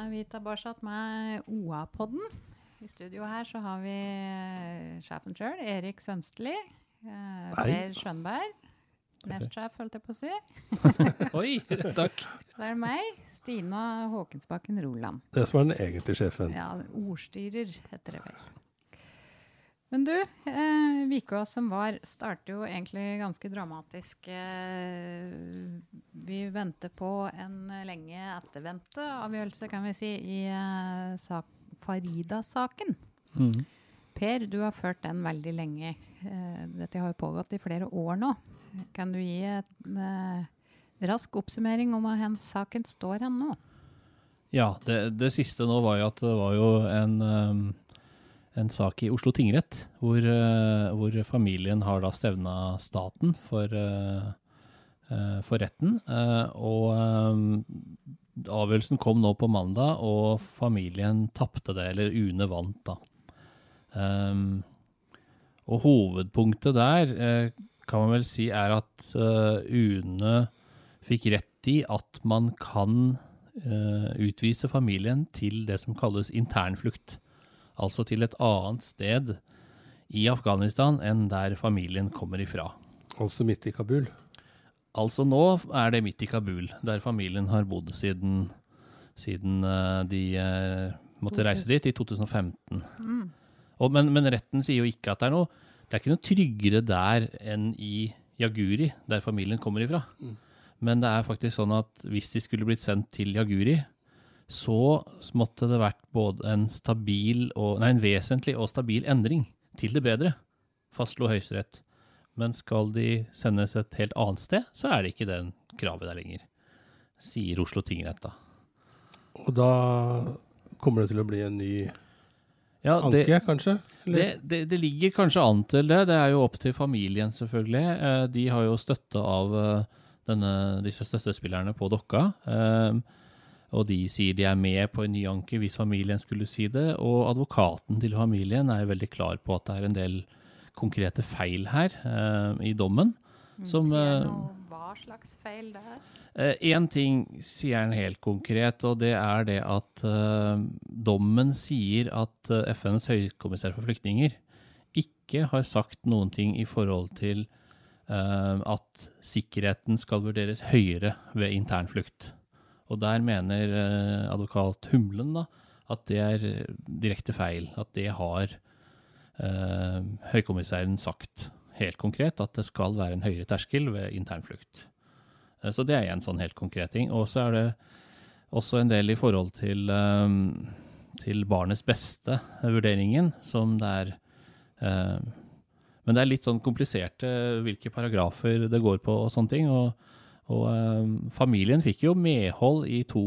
er vi tilbake med OA-podden. I studio her så har vi eh, sjefen sjøl, Erik Sønsteli. eh. Per Skjønberg. Nestsjef, holdt jeg på å si. Oi, takk. Det er meg, Stina Håkensbakken Roland. Det som er den egentlige sjefen. Ja, ordstyrer heter det vel. Men du, eh, Vika som var, starter jo egentlig ganske dramatisk. Eh, vi venter på en lenge ettervendte avgjørelse, kan vi si, i eh, sak Farida-saken. Mm. Per, du har ført den veldig lenge. Eh, dette har jo pågått i flere år nå. Kan du gi en eh, rask oppsummering om hvor saken står hen nå? Ja, det, det siste nå var jo at det var jo en, um, en sak i Oslo tingrett hvor, uh, hvor familien har da stevna staten for, uh, uh, for retten. Og avgjørelsen kom nå på mandag, og familien tapte det, eller UNE vant, da. Og hovedpunktet der eh, kan man vel si er at eh, UNE fikk rett i at man kan eh, utvise familien til det som kalles internflukt. Altså til et annet sted i Afghanistan enn der familien kommer ifra. Altså midt i Kabul. Altså nå er det midt i Kabul, der familien har bodd siden, siden eh, de eh, måtte reise dit i 2015. Og, men, men retten sier jo ikke at det er noe Det er ikke noe tryggere der enn i Jaguri, der familien kommer ifra. Men det er faktisk sånn at hvis de skulle blitt sendt til Jaguri, så måtte det vært både en stabil og Nei, en vesentlig og stabil endring til det bedre, fastslo Høyesterett. Men skal de sendes et helt annet sted, så er det ikke den kravet der lenger. Sier Oslo tingrett, da. Og da kommer det til å bli en ny Ja, det, anke, kanskje? Det, det, det ligger kanskje an til det. Det er jo opp til familien, selvfølgelig. Eh, de har jo støtte av eh, denne, disse støttespillerne på Dokka. Eh, og de sier de er med på en ny anke hvis familien skulle si det. Og advokaten til familien er veldig klar på at det er en del konkrete feil her eh, i dommen. Som, Sier eh, noe hva slags feil det er? Én ting sier han helt konkret, og det er det at eh, dommen sier at eh, FNs høykommissær for flyktninger ikke har sagt noen ting i forhold til eh, at sikkerheten skal vurderes høyere ved internflukt. Og der mener eh, advokat Humlen da, at det er eh, direkte feil. At det har eh, høykommissæren sagt helt konkret, at det skal være en høyere terskel ved internflukt. Eh, Så det er en sånn helt konkret ting. Og så er det også en del i forhold til, eh, til barnets beste-vurderingen, som det er um, Men det er litt sånn kompliserte hvilke paragrafer det går på og sånne ting. Og, og um, familien fikk jo medhold i to,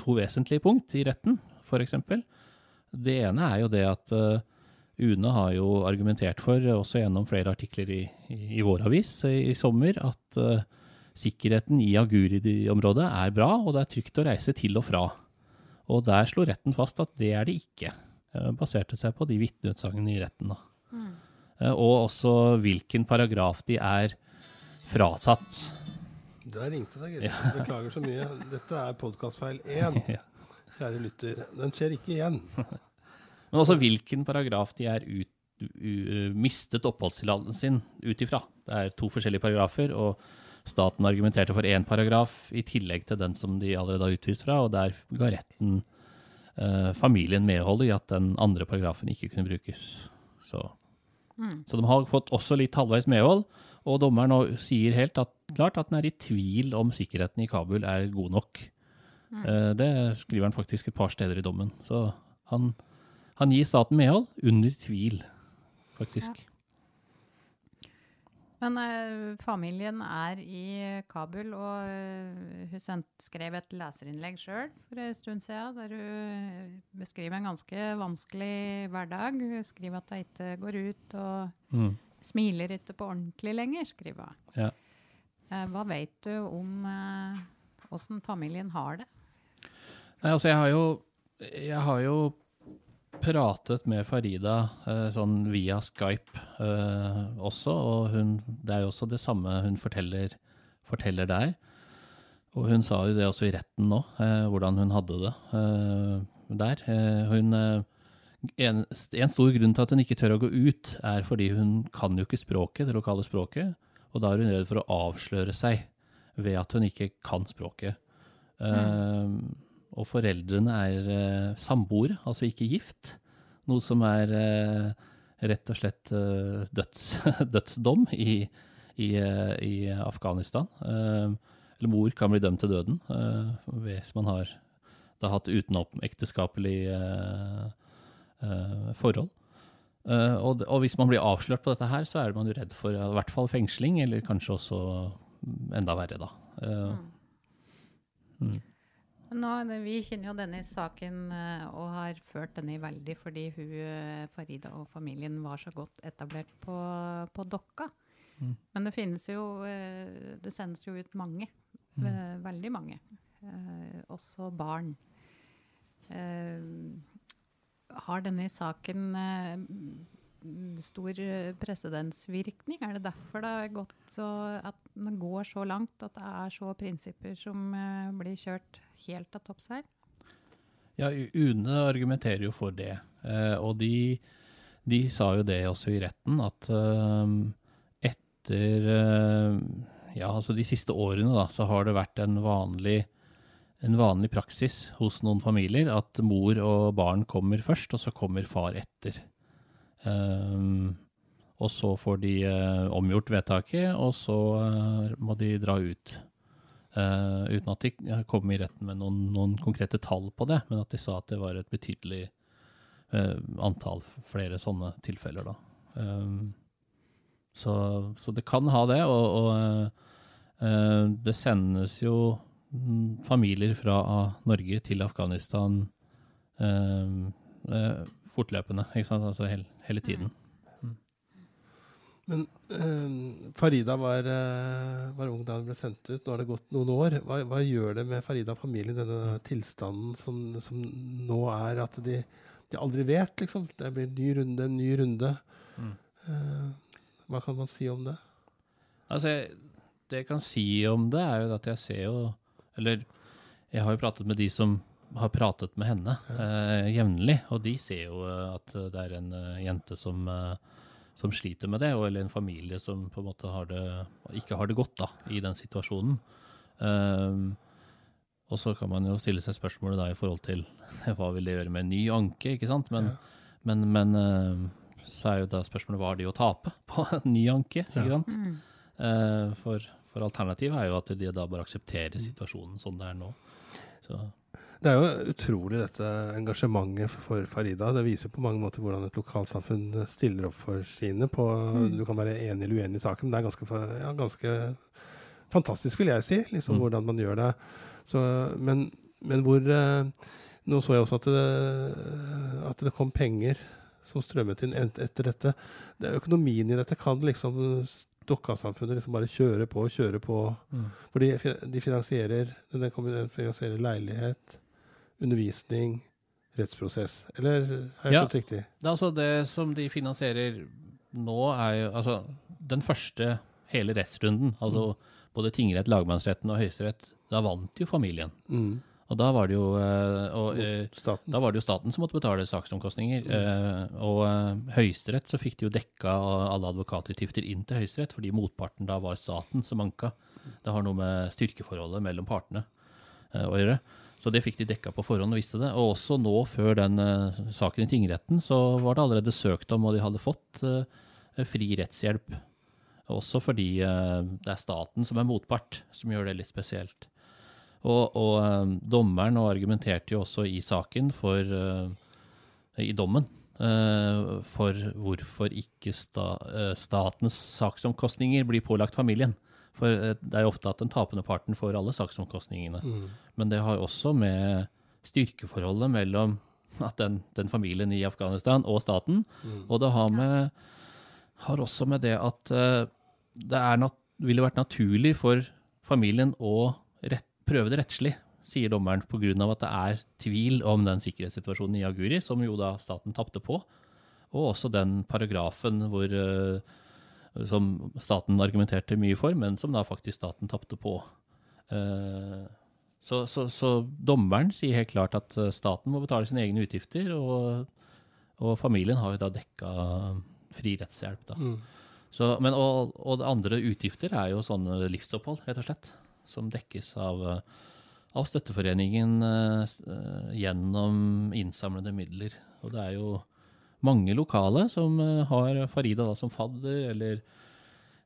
to vesentlige punkt i retten, f.eks. Det ene er jo det at uh, UNE har jo argumentert for, også gjennom flere artikler i, i, i vår avis i, i sommer, at uh, sikkerheten i Aguri-området er bra, og det er trygt å reise til og fra. Og der slo retten fast at det er det ikke. Eh, Baserte seg på de vitneutsagnene i retten. Da. Eh, Og også hvilken paragraf de er fratatt. Der ringte det, gitt. Beklager så mye. Dette er podkastfeil én. Ja. Kjære lytter. Den skjer ikke igjen. Men også hvilken paragraf de er ut, u, mistet oppholdstillatelsen sin ut ifra. Det er to forskjellige paragrafer, og staten argumenterte for én paragraf i tillegg til den som de allerede har utvist fra, og der ga retten eh, familien medhold i at den andre paragrafen ikke kunne brukes. Så, så de har fått også litt halvveis medhold, og dommeren sier helt at, klart at han er i tvil om sikkerheten i Kabul er god nok. Mm. det skriver han faktisk et par steder i dommen. Så han, han gir staten medhold under tvil, faktisk. Men eh, familien er i Kabul, og uh, hun skrev et leserinnlegg sjøl for en stund siden, der hun eh, beskriver en ganske vanskelig hverdag. Hun skriver at hun ikke går ut og Mm. smiler ikke på ordentlig lenger, skriver hun. Ja. Eh, hva vet du om åssen familien har det? Nei, altså jeg har jo, jeg har jo pratet med Farida eh, sånn via Skype eh, også, og hun, det er jo også det samme hun forteller, forteller der. Og hun sa jo det også i retten nå, eh, hvordan hun hadde det eh, der. Eh, hun, eh, en, en stor grunn til at hun ikke tør å gå ut, er fordi hun kan jo ikke språket, det lokale språket, og da er hun redd for å avsløre seg ved at hun ikke kan språket. Eh, og foreldrene er uh, samboere, altså ikke gift. Noe som er uh, rett og slett døds, dødsdom i, i, i Afghanistan. Eller mor kan bli dømt til døden hvis man har da hatt utenomekteskapelig forhold. Eh, og, og hvis man blir avslørt på dette her, så er man jo redd for i hvert fall fengsling, eller kanskje også enda verre, da. Uh, mm. Nå, vi kjenner jo denne saken eh, og har ført denne veldig fordi hun, Farida og familien var så godt etablert på, på Dokka. Mm. Men det finnes jo Det sendes jo ut mange. Mm. Veldig mange. Uh, også barn. Eh, har denne saken eh, stor eh, presedensvirkning? Er det derfor det har gått så at den går så langt at det er så prinsipper som eh, blir kjørt helt av topps her? Ja, UNE argumenterer jo for det. Og de, de sa jo det også i retten, at etter Ja, altså de siste årene, da, så har det vært en vanlig, en vanlig praksis hos noen familier at mor og barn kommer først, og så kommer far etter. Um, og så får de uh, omgjort vedtaket, og så uh, må de dra ut. Uh, uten at de kom i retten med noen, noen konkrete tall på det, men at de sa at det var et betydelig antall flere sånne tilfeller. Da. Um, så, så det kan ha det, og, og det sendes jo familier fra Norge til Afghanistan eh, eh, fortløpende, ikke sant? Altså hele, hele tiden. Men eh, Farida var, eh, var ung da hun ble sendt ut. Nå har det gått noen år. Hva, hva gjør det med Farida og familien, denne tilstanden som, som nå er at de, de aldri vet, liksom? Det blir en ny runde, en ny runde. Mm. Eh, hva kan man si om det? Altså, jeg- det jeg kan si om det, er jo at jeg ser jo Eller jeg har jo pratet med de som har pratet med henne eh, jevnlig, og de ser jo eh, at det er en eh, jente som, eh, som sliter med det, og, eller en familie som på en måte har det, ikke har det godt da, i den situasjonen. Ehm, og så kan man jo stille seg spørsmålet da i forhold til hva vil det gjøre med en ny anke, ikke sant? Men, men, men eh, så er jo da spørsmålet hva har de å tape på en ny anke, ikke sant? Eh, for, for alternativet er jo at de da bare aksepterer situasjonen som det er nå. Så, Det er jo utrolig dette engasjementet for Farida. Det viser på mange måter hvordan et lokalsamfunn stiller opp for sine. På, Du kan være enig eller uenig i saken, men det er ganske, ja, ganske fantastisk, vil jeg si, liksom, Mm. hvordan man gjør det. Så, men, men hvor eh, Nå så jeg også at det, at det kom penger som strømmet inn etter dette. Det, økonomien i dette kan liksom Dokka-samfunnet liksom bare kjører på og kjører på. mm. For de, de finansierer, den finansierer leilighet, undervisning, rettsprosess. Eller har jeg Ja. skjønt riktig? Altså det som de finansierer nå, er jo altså den første hele rettsrunden. Altså både tingrett, lagmannsretten og høyesterett. Da vant jo familien. Mm. Og da var det jo eh, og, eh. Da var det jo staten som måtte betale saksomkostninger. Eh, og Høyesterett så fikk de jo dekka alle advokatutgifter inn til Høyesterett, fordi motparten da var staten som anka. Det har noe med styrkeforholdet mellom partene å gjøre. Så det fikk de dekka på forhånd og visste det. Og også nå, før den saken i tingretten, så var det allerede søkt om, og de hadde fått fri rettshjelp. Også fordi det er staten som er motpart, som gjør det litt spesielt. Og, og eh, dommeren og argumenterte jo også i saken for eh, I dommen eh, for hvorfor ikke sta, statens saksomkostninger blir pålagt familien. For det er jo ofte at den tapende parten får alle saksomkostningene. Mm. Men det har også med styrkeforholdet mellom at den, den familien i Afghanistan og staten. Mm. Og det har, med, har også med det at det nat ville vært naturlig for familien å rett, prøve det rettslig, sier dommeren, pga. at det er tvil om den sikkerhetssituasjonen i Aguri, som jo da staten tapte på. Og også den paragrafen hvor, eh, som staten argumenterte mye for, men som da faktisk staten tapte på. Eh, så, så, så dommeren sier helt klart at eh, staten må betale sine egne utgifter, og, og familien har jo da dekka fri rettshjelp. da. Mm. Så, men, og, og det andre utgifter er jo sånne livsopphold, rett og slett. Som dekkes av, eh, av Støtteforeningen eh, eh, gjennom innsamlede midler. Og det er jo mange lokale som har Farida da som fadder, eller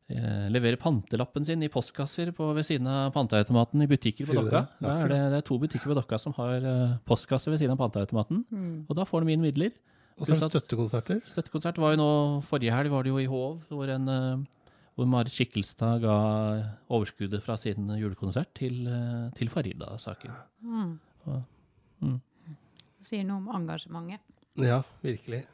eh, leverer pantelappen sin i postkasser på, ved siden av panteautomaten i butikker på Dokka. det? Ja, er det, det er to butikker på Dokka som har uh, postkasse ved siden av panteautomaten. Og da får de inn midler. Og så er det støttekonserter. Støttekonsert var jo nå Forrige helg var det jo i Hov, hvor, en, eh, hvor Marit Skikkelstad ga overskuddet fra sin julekonsert til, eh, til Farida-saken. Sier noe om engasjementet. Ja, virkelig.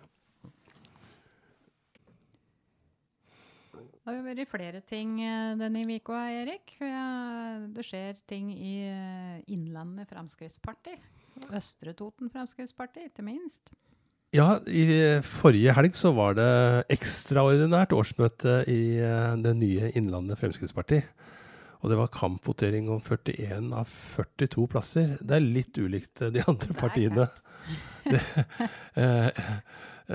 Det har jo vært flere ting eh, denne uka, Erik. Det skjer ting i eh, Innlandet Fremskrittsparti. Østre Toten Fremskrittsparti, ikke minst. Ja, i forrige helg så var det ekstraordinært årsmøte i eh, det nye Innlandet Fremskrittsparti. Og det var kampvotering om 41 av 42 plasser. Det er litt ulikt eh, de andre partiene. Det, eh,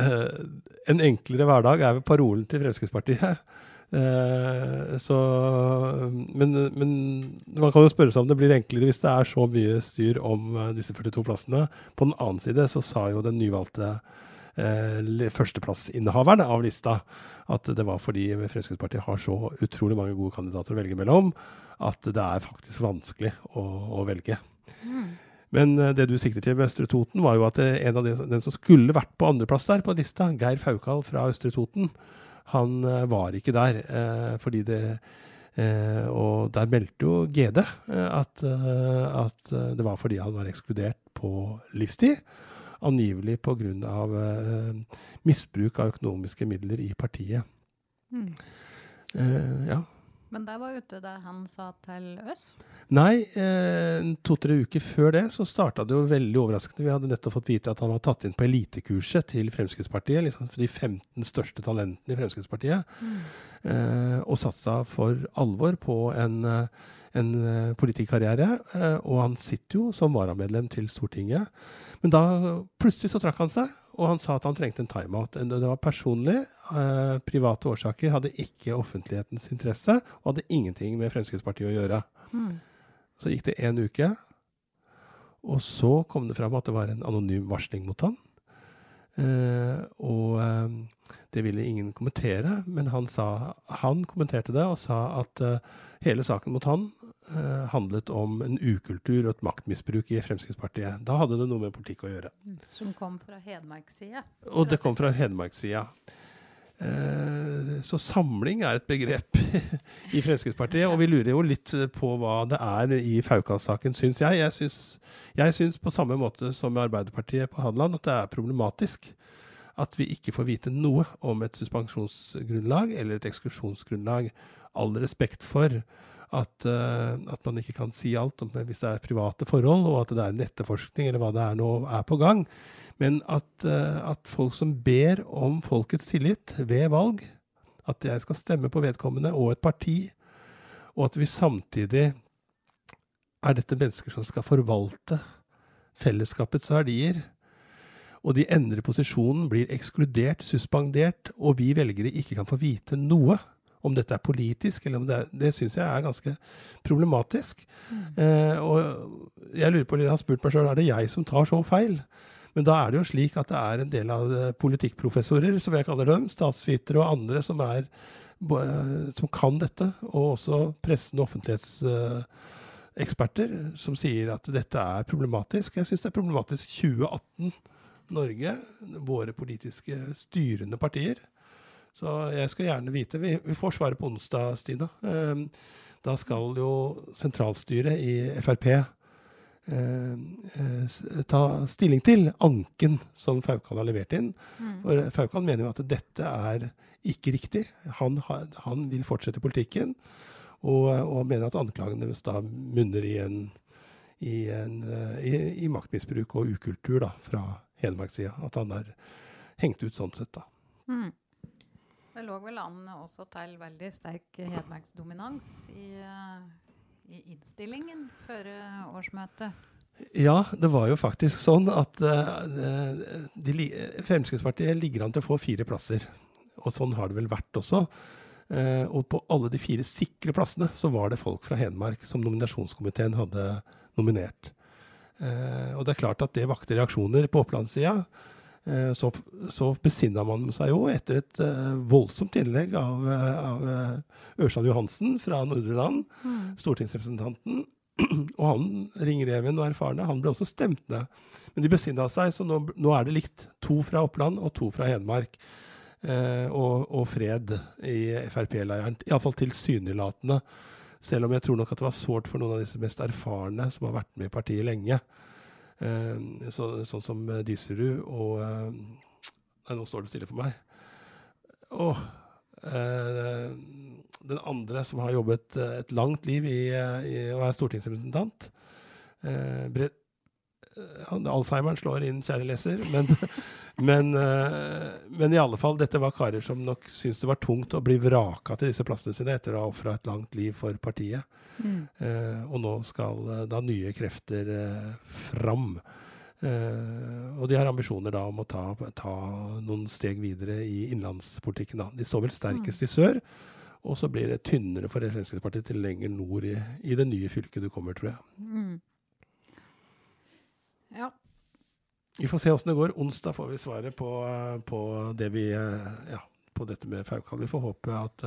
eh, en enklere hverdag er vel parolen til Fremskrittspartiet. Eh, så, men, men man kan jo spørre seg om det blir enklere hvis det er så mye styr om eh, disse 42 plassene. På den annen side så sa jo den nyvalgte eh, førsteplassinnehaveren av lista at det var fordi Fremskrittspartiet har så utrolig mange gode kandidater å velge mellom, at det er faktisk vanskelig å, å velge. Men eh, det du sikter til med Østre Toten, var jo at en av de, den som skulle vært på andreplass der på lista, Geir Faukal fra Østre Toten, han eh, var ikke der. Eh, fordi det eh, Og der meldte jo GD at, at det var fordi han var ekskludert på livstid. Angivelig pga. Eh, misbruk av økonomiske midler i partiet. Mm. Eh, ja. Men det var ute da han sa til oss. Nei, eh, to-tre uker før det så starta det jo veldig overraskende. Vi hadde nettopp fått vite at han var tatt inn på elitekurset til Fremskrittspartiet. liksom De 15 største talentene i Fremskrittspartiet. Eh, og satsa for alvor på en, eh, en eh, politikkarriere. Eh, og han sitter jo som varamedlem til Stortinget. Men da plutselig så trakk han seg, og han sa at han trengte en timeout. Det var personlig. Eh, private årsaker hadde ikke offentlighetens interesse, og hadde ingenting med Fremskrittspartiet å gjøre. Så gikk det en uke, og så kom det fram at det var en anonym varsling mot han. Eh, og eh, det ville ingen kommentere, men han, sa, han kommenterte det og sa at eh, hele saken mot han handlet om en ukultur og et maktmisbruk i Fremskrittspartiet. Da hadde det noe med politikk å gjøre. Som kom fra Hedmarkssida. Og det kom fra Hedmarkssida. Eh, så samling er et begrep i Fremskrittspartiet, og vi lurer jo litt på hva det er i Faukas-saken, syns jeg. Jeg syns, jeg syns på samme måte som i Arbeiderpartiet på Hadeland at det er problematisk at vi ikke får vite noe om et suspensjonsgrunnlag eller et eksklusjonsgrunnlag. All respekt for at, eh, at man ikke kan si alt om hvis det er private forhold, og at det er en etterforskning eller hva det er nå er på gang. Men at, eh, at folk som ber om folkets tillit ved valg, at jeg skal stemme på vedkommende og et parti, og at vi samtidig er dette mennesker som skal forvalte fellesskapets verdier, og de endrer posisjonen, blir ekskludert, suspendert, og vi velgere ikke kan få vite noe om dette er politisk, eller om det er Det syns jeg er ganske problematisk. Eh, og jeg lurer på, jeg har spurt meg sjøl, er det jeg som tar så feil? Men da er det jo slik at det er en del av eh, politikkprofessorer, som jeg kaller dem, statsvitere og andre som, er, eh, som kan dette, og også pressen og offentlighetseksperter, som sier at dette er problematisk. Jeg syns det er problematisk 2018 Norge, våre politiske styrende partier. Så jeg skal gjerne vite Vi, vi får svaret på onsdag, Stina. Eh, da skal jo sentralstyret i Frp eh, eh, ta stilling til anken som Faukan har levert inn. Mm. For Faukan mener jo at dette er ikke riktig. Han, han vil fortsette politikken, og, og, mener at anklagene da munner i, en, i, en, eh, i, i maktmisbruk og ukultur da, fra Hedmarkssida. At han er hengt ut sånn sett, da. Mm. Det lå vel an også til veldig sterk hedmarksdominans i, uh, i innstillingen før uh, årsmøtet. Ja, det var jo faktisk sånn at uh, de, Fremskrittspartiet ligger an til å få fire plasser. Og sånn har det vel vært også. og på alle de fire sikre plassene så var det folk fra Hedmark som nominasjonskomiteen hadde nominert. og det er klart at det vakte reaksjoner på Opplandssida. Eh, så, så besinna man seg jo etter et uh, voldsomt innlegg av, av uh, Ørsal Johansen fra Nordre Land, mm. stortingsrepresentanten. og han, ringreven og erfarne, han ble også stemt ned. Men de besinna seg, så nå, nå, er det likt. To fra Oppland og to fra Hedmark. Uh, og, og, fred i Frp-leiren. Iallfall tilsynelatende. Selv om jeg tror nok at det var sårt for noen av disse mest erfarne som har vært med i partiet lenge. Eh, så, sånn som eh, Diserud og eh, Nei, nå står det stille for meg. Og den andre som har jobbet et langt liv i, i og er stortingsrepresentant. Bre Alzheimeren slår inn, kjære leser. Men, men, men, i alle fall, dette var karer som nok syntes det var tungt å bli vraka til disse plassene sine etter å ha ofra et langt liv for partiet. Mm. Eh, og nå skal eh, da nye krefter eh, fram. Eh, og de har ambisjoner da om å ta, ta, noen steg videre i innlandspolitikken. Da. De står vel sterkest mm. i sør. Og så blir det tynnere for Fremskrittspartiet til lenger nord i, i, det nye fylket du kommer, tror jeg. Mm. Ja. Vi får se åssen det går. Onsdag får vi svaret på, på det vi Ja, på dette med Faukal. Vi får håpe at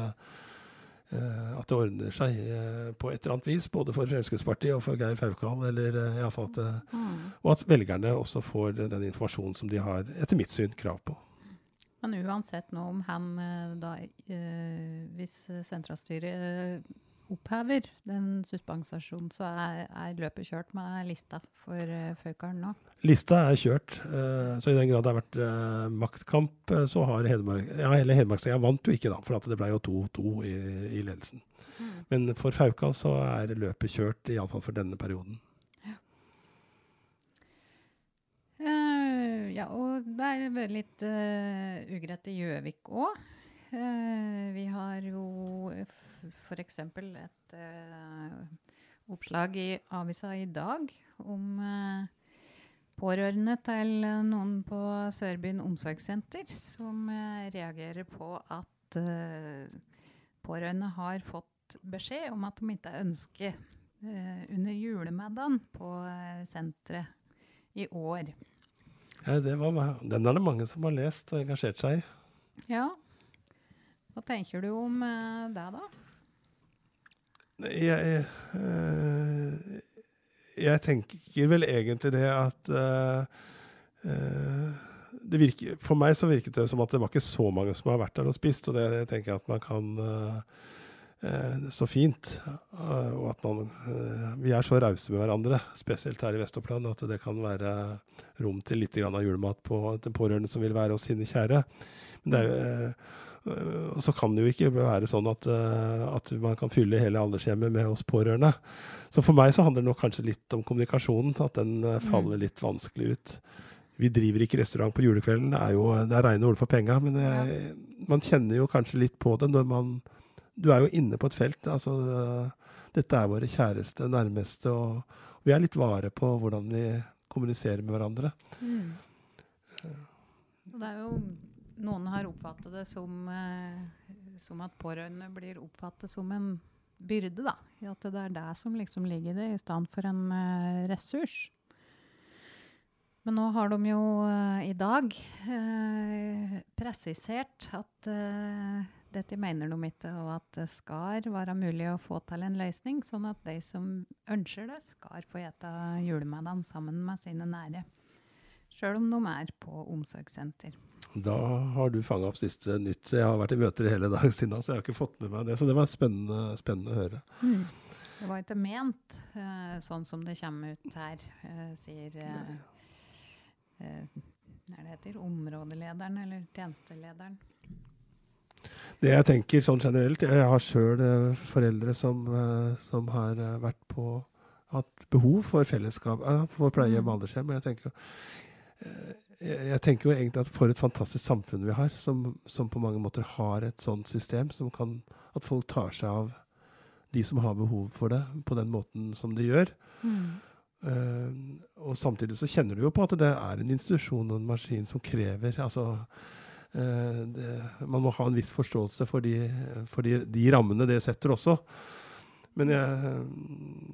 Eh, at det ordner seg eh, på et eller annet vis, både for Fremskrittspartiet og for Geir Faukal. Eller, at, mm. Og at velgerne også får den informasjonen som de har, etter mitt syn, krav på. Men uansett nå om han da, hvis sentralstyret opphever den suspensasjonen, så er, er, løpet kjørt med lista for uh, Faukaren nå? Lista er kjørt. Uh, så i den grad det har vært uh, maktkamp, så har Hedmark Ja, hele Hedmarkseier vant jo ikke, da, for det ble jo 2-2 i, i, ledelsen. Mm. Men for Fauka så er løpet kjørt, iallfall for denne perioden. Ja. ja, og det er vel litt ugreit i Gjøvik òg. Vi har jo f.eks. et uh, oppslag i avisa i dag om pårørende til noen på Sørbyen omsorgssenter som reagerer på at pårørende har fått beskjed om at de ikke ønsker under julemiddagen på senteret i år. Ja, var, den er det mange som har lest og engasjert seg i. Ja. Hva tenker du om det, da? Jeg, øh, jeg tenker vel egentlig det at øh, det virker, For meg så virket det som at det var ikke så mange som har vært der og spist, og det jeg tenker at man kan så fint. Og at man Vi er så rause med hverandre, spesielt her i Vest-Oppland, at det kan være rom til litt av julemat på den pårørende som vil være oss sine kjære. Men det er jo Eh, så kan det jo ikke være sånn at, eh, at man kan fylle hele aldershjemmet med oss pårørende. Så for meg så handler det nok kanskje litt om kommunikasjonen, at den eh, mm. faller litt vanskelig ut. Vi driver ikke restaurant på julekvelden, det er jo det er rene ord for penga. Men jeg, man kjenner jo kanskje litt på det når man Du er jo inne på et felt. altså Dette er våre kjæreste, nærmeste, og vi er litt vare på hvordan vi kommuniserer med hverandre. Mm. Det er jo noen har oppfattet det som, eh, som at pårørende blir oppfattet som en byrde. da. At det er det som liksom ligger i det, i stedet for en eh, ressurs. Men nå har de jo eh, i dag uh, presisert at uh, dette mener de ikke, og at det skal være mulig å få til en løsning, sånn at de som ønsker det, skal få spise julemiddagen sammen med sine nære. Sjøl om de er på omsorgssenter. Da har du fanga opp siste nytt. Jeg har vært i møter hele dag, siden, så jeg har ikke fått med meg det. Så det var spennende, spennende å høre. Mm. Det var ikke ment uh, sånn som det kommer ut her, uh, sier uh, hva det heter, områdelederen eller tjenestelederen. Det jeg tenker sånn generelt Jeg har sjøl foreldre som, som, har vært på hatt behov for fellesskap, for pleie med mm. aldershjem. Jeg tenker, jeg tenker jo egentlig at for et fantastisk samfunn vi har, som, som på mange måter har et sånt system som kan At folk tar seg av de som har behov for det, på den måten som de gjør. Mm. Uh, og samtidig så kjenner du jo på at det er en institusjon og en maskin som krever altså uh, det, Man må ha en viss forståelse for de, for de, de rammene det setter også. Men jeg,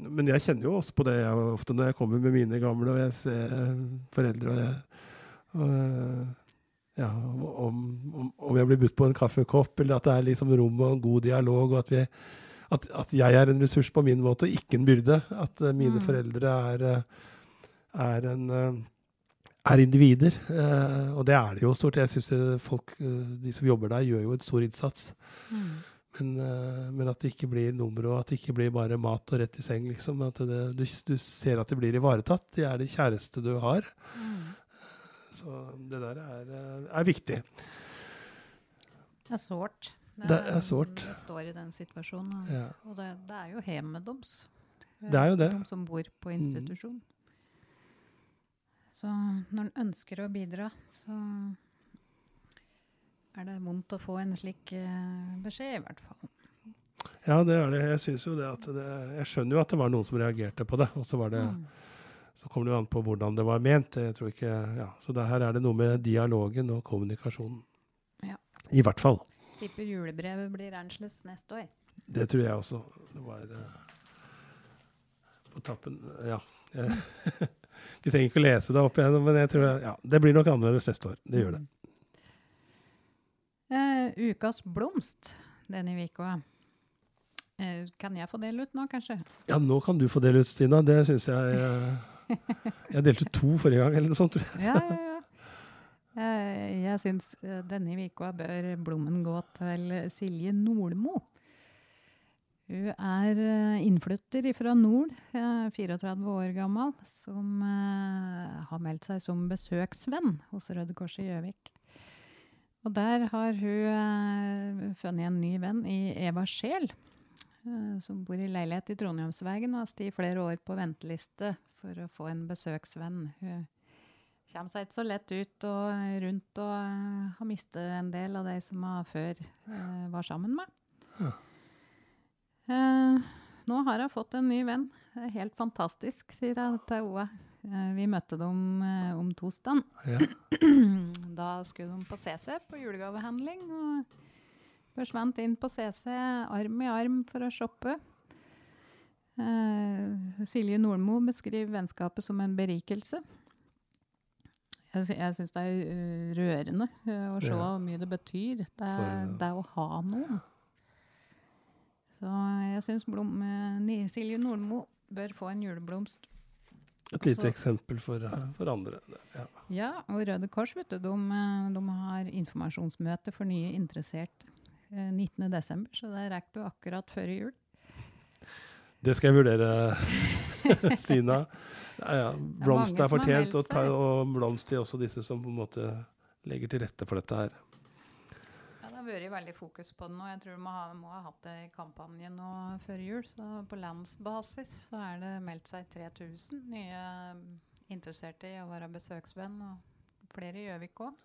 men jeg, kjenner jo også på det jeg, ofte når jeg kommer med mine gamle og jeg ser foreldre og jeg og, ja, om, om, om, jeg blir budt på en kaffekopp, eller at det er liksom rom og en god dialog, og at vi at, at, jeg er en ressurs på min måte, og ikke en byrde. At uh, mine mm. foreldre er, er, en, er individer. og det er det jo stort. Jeg syns folk, de som jobber der, gjør jo en stor innsats. Mm. Men, men, at det ikke blir nummer, og at det ikke blir bare mat og rett i seng. liksom. At det, du, du, ser at det blir ivaretatt. De er det kjæreste du har. Mm. Så det der er, er viktig. Det er sårt. Det, det er sårt. Du står i den situasjonen. Ja. Og det, det, er jo hjemmet deres. Det er jo det. De som bor på mm. institusjon. Mm. Så når en ønsker å bidra, så er det vondt å få en slik uh, beskjed, i hvert fall. Ja, det er det. Jeg synes jo det at det, Jeg skjønner jo at det var noen som reagerte på det. Og så var det mm. Så kommer det jo an på hvordan det var ment. Jeg tror ikke, ja. Så det, her er det noe med dialogen og kommunikasjonen. Ja. I hvert fall. Tipper julebrevet blir annerledes neste år. Det tror jeg også. Det var uh, på tappen Ja. Vi trenger ikke å lese det opp igjen, men jeg tror ja, det blir nok annerledes neste år. Det gjør det. Ukas blomst denne uka. Uh, kan jeg få dele ut nå, kanskje? Ja, nå kan du få dele ut, Stina. Det syns jeg Jeg delte to forrige gang, eller noe sånt. tror jeg. Ja, ja, ja. Eh, jeg syns eh, denne uka bør blommen gå til Silje Nordmo. Hun er eh, innflytter fra nord, 34 år gammel, som har meldt seg som besøksvenn hos Røde Kors i Gjøvik. Og der har hun funnet en ny venn i Eva Sjel, som bor i leilighet i Trondheimsvegen og har stått flere år på venteliste for å få en besøksvenn. Hun kommer seg ikke så lett ut og rundt og uh, har mistet en del av de som hun før var sammen med. Ja. Nå har hun fått en ny venn. Helt fantastisk, sier hun til Oa. Vi møtte dem om tosdag. Ja. da skulle de på CC på julegavehandling. og forsvant inn på CC arm i arm for å shoppe. Silje Nordmo beskriver vennskapet som en berikelse. Jeg, jeg syns det er uh, rørende uh, å se ja. hvor mye det betyr, det, For, det å ha noen. Så jeg syns uh, Silje Nordmo bør få en juleblomst. Et lite Også, eksempel for, for andre. Ja. ja. og Røde Kors vet du, de, de har informasjonsmøte for nye interesserte 19.12., så det rekker du akkurat før jul. Det skal jeg vurdere, Stina. Ja, ja. Blomst er fortjent, og, og blomst til også disse som på en måte legger til rette for dette her. Vært veldig fokus på det nå. Jeg tror vi må ha, må ha hatt det i kampanjen nå før jul. Så på landsbasis så er det meldt seg 3000 nye interesserte i å være besøksvenn, og flere i Gjøvik òg.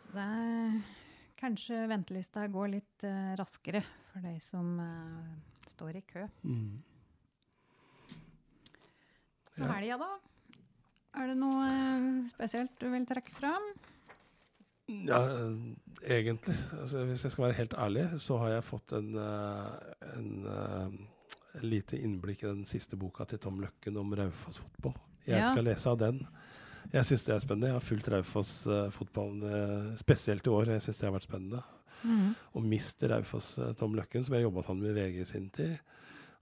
Så det er kanskje ventelista går litt uh, raskere for de som uh, står i kø. Mm. Ja. Helga, da? Er det noe uh, spesielt du vil trekke fram? Ja, egentlig. Altså, hvis jeg skal være helt ærlig, så har jeg fått en, en lite innblikk i den siste boka til Tom Løkken om Raufoss-fotball. Jeg ja. skal lese av den. Jeg syns det er spennende. Jeg har fulgt Raufoss-fotballen spesielt i år. Jeg syns det har vært spennende. Mm. Å miste Raufoss Tom Løkken, som jeg jobba sammen med VG i sin tid.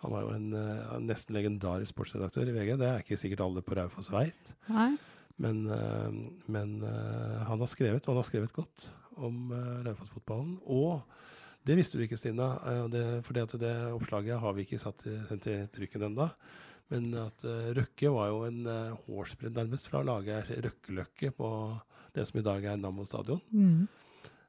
Han var jo en eh, nesten legendarisk sportsredaktør i VG. Det er ikke sikkert alle på Raufoss veit. Men, eh, men eh, han har skrevet, og han har skrevet godt, om uh, Raufoss-fotballen. Og det visste du ikke, Stina, uh, det, for det, oppslaget har vi ikke satt i, sendt trykken ennå. Men at Røkke var jo en hårsbredd nærmest fra å lage Røkkeløkke på det som i dag er Nammo stadion. Mm.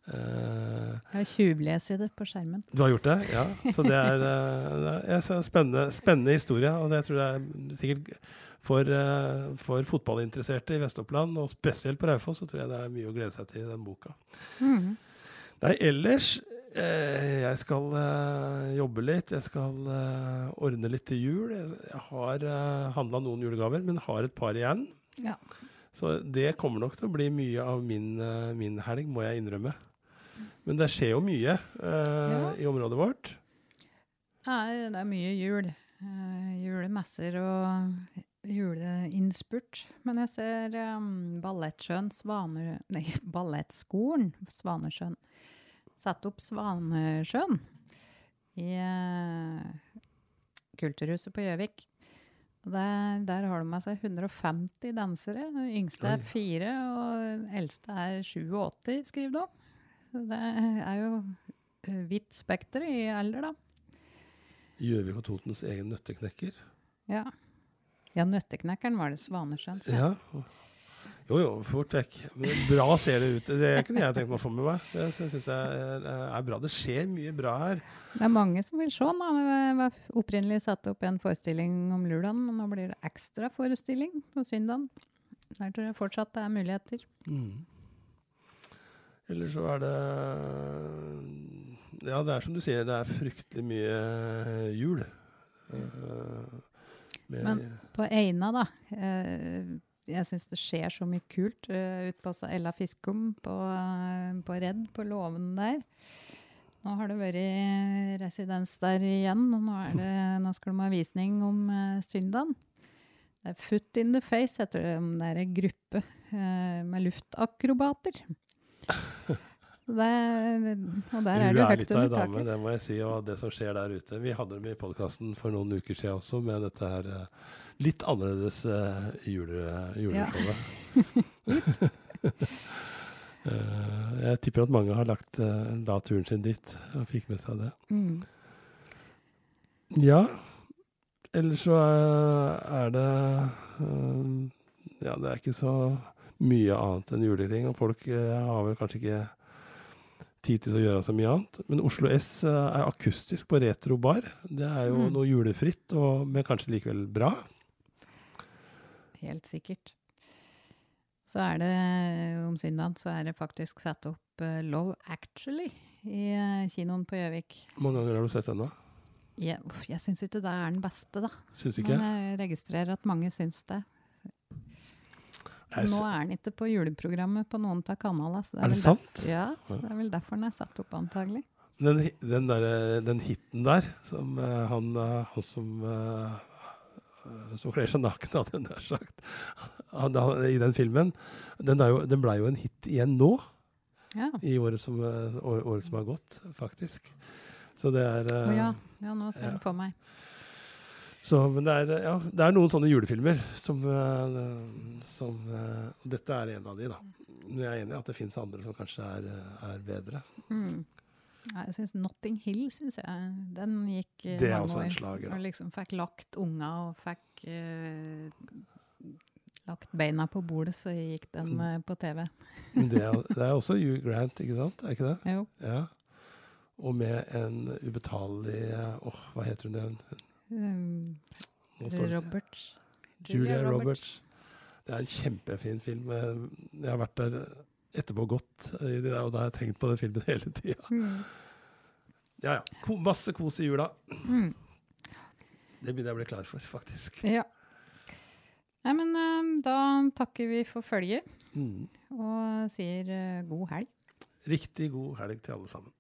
Uh, jeg har tjuvlest det på skjermen. Du har gjort det? Ja. Så det er, uh, det er spennende, spennende, historie. Og det tror jeg er sikkert for, uh, for, fotballinteresserte i Vest-Oppland, og spesielt på Raufoss, så tror jeg det er mye å glede seg til i den boka. Mm. Nei, ellers Jeg skal jobbe litt. Jeg skal ordne litt til jul. Jeg har uh, handla noen julegaver, men har et par igjen. Ja. Så det kommer nok til å bli mye av min, min helg, må jeg innrømme. Men det skjer jo mye eh, ja. i området vårt. Nei, det er mye jul. Uh, julemesser og juleinnspurt. Men jeg ser um, Ballettsjøen Svane... Nei, Ballettskolen Svanesjøen Sett opp Svanesjøen i uh, Kulturhuset på Gjøvik. Der, der, har de med seg 150 dansere. Den yngste er fire, og den eldste er 87, skriver de. Det er jo hvitt vidt spekter i alder, da. Gjøvik og Totens egen nøtteknekker. Ja. Ja, Nøtteknekkeren var det Svanesjøen. Ja. Jo, jo, fort vekk. Men bra ser det ut. Det kunne jeg tenkt meg å få med meg. Det syns jeg er bra. Det skjer mye bra her. Det er mange som vil se den. Det var opprinnelig satt opp en forestilling om lørdagen, men nå blir det ekstra forestilling på søndagen. Der tror jeg fortsatt det er muligheter. Mm. Eller så er det Ja, det er som du sier, det er fryktelig mye jul. Uh, Men på Eina, da. Uh, jeg syns det skjer så mye kult uh, ute på Ella Fiskum, på, på Redd, på låven der. Nå har det vært residens der igjen, og nå, det, nå skal de ha visning om uh, søndagen. Det er Foot in the Face, heter det. Det er en gruppe med luftakrobater. Det, og der er det jo høyt under taket. Det må jeg si, og det som skjer der ute. Vi hadde dem i podkasten for noen uker siden også, med dette her uh, litt annerledes uh, jule, juleshowet. uh, jeg tipper at mange har lagt la turen sin dit og fikk med seg det. Mm. Ja. Ellers så er det Ja, det er ikke så mye annet enn juleting. Og folk eh, har vel kanskje ikke tid til å gjøre så mye annet. Men Oslo S eh, er akustisk på retro bar. Det er jo mm. noe julefritt, og, men kanskje likevel bra. Helt sikkert. Så er det om søndagen så er det faktisk satt opp uh, Love Actually i uh, kinoen på Gjøvik. Hvor mange ganger har du sett den, da? Ja, jeg syns ikke det er den beste, da. Syns ikke? Men jeg registrerer at mange syns det. Nå er den ikke på juleprogrammet på noen av kanalene. er, er det sant? Ja, så det er vel derfor den er satt opp, antagelig. Den, den, der, den hiten der, som uh, han, uh, han, som uh, som kler seg naken, hadde jeg nær sagt, han, i den filmen, den, jo, den blei jo en hit igjen nå. Ja. I året som, året som, har gått, faktisk. Så det er oh, ja. ja. nå ser jeg ja. for meg. Så, men det er, ja, det er, noen sånne julefilmer som, uh, som og Dette er en av de, da. Men jeg er enig i at det fins andre som kanskje er, er bedre. Mm. Ja, jeg syns Notting Hill, synes jeg, den gikk uh, Det er også en slager. Og liksom fikk lagt unga og fikk lagt beina på bordet, så gikk den uh, på TV. det, er, det, er, også Hugh Grant, ikke sant? Er ikke det? Jo. Ja. Og med en ubetalelig Åh, oh, hva heter hun igjen? Um, Roberts. Julia, Roberts. Det er en kjempefin film. Jeg har vært der etterpå godt, og da har jeg tenkt på den filmen hele tida. Mm. Ja, ja. Ko masse kos i jula. Mm. Det begynner jeg å bli klar for, faktisk. Ja. Nei, men um, da takker vi for følget mm. og sier uh, god helg. Riktig god helg til alle sammen.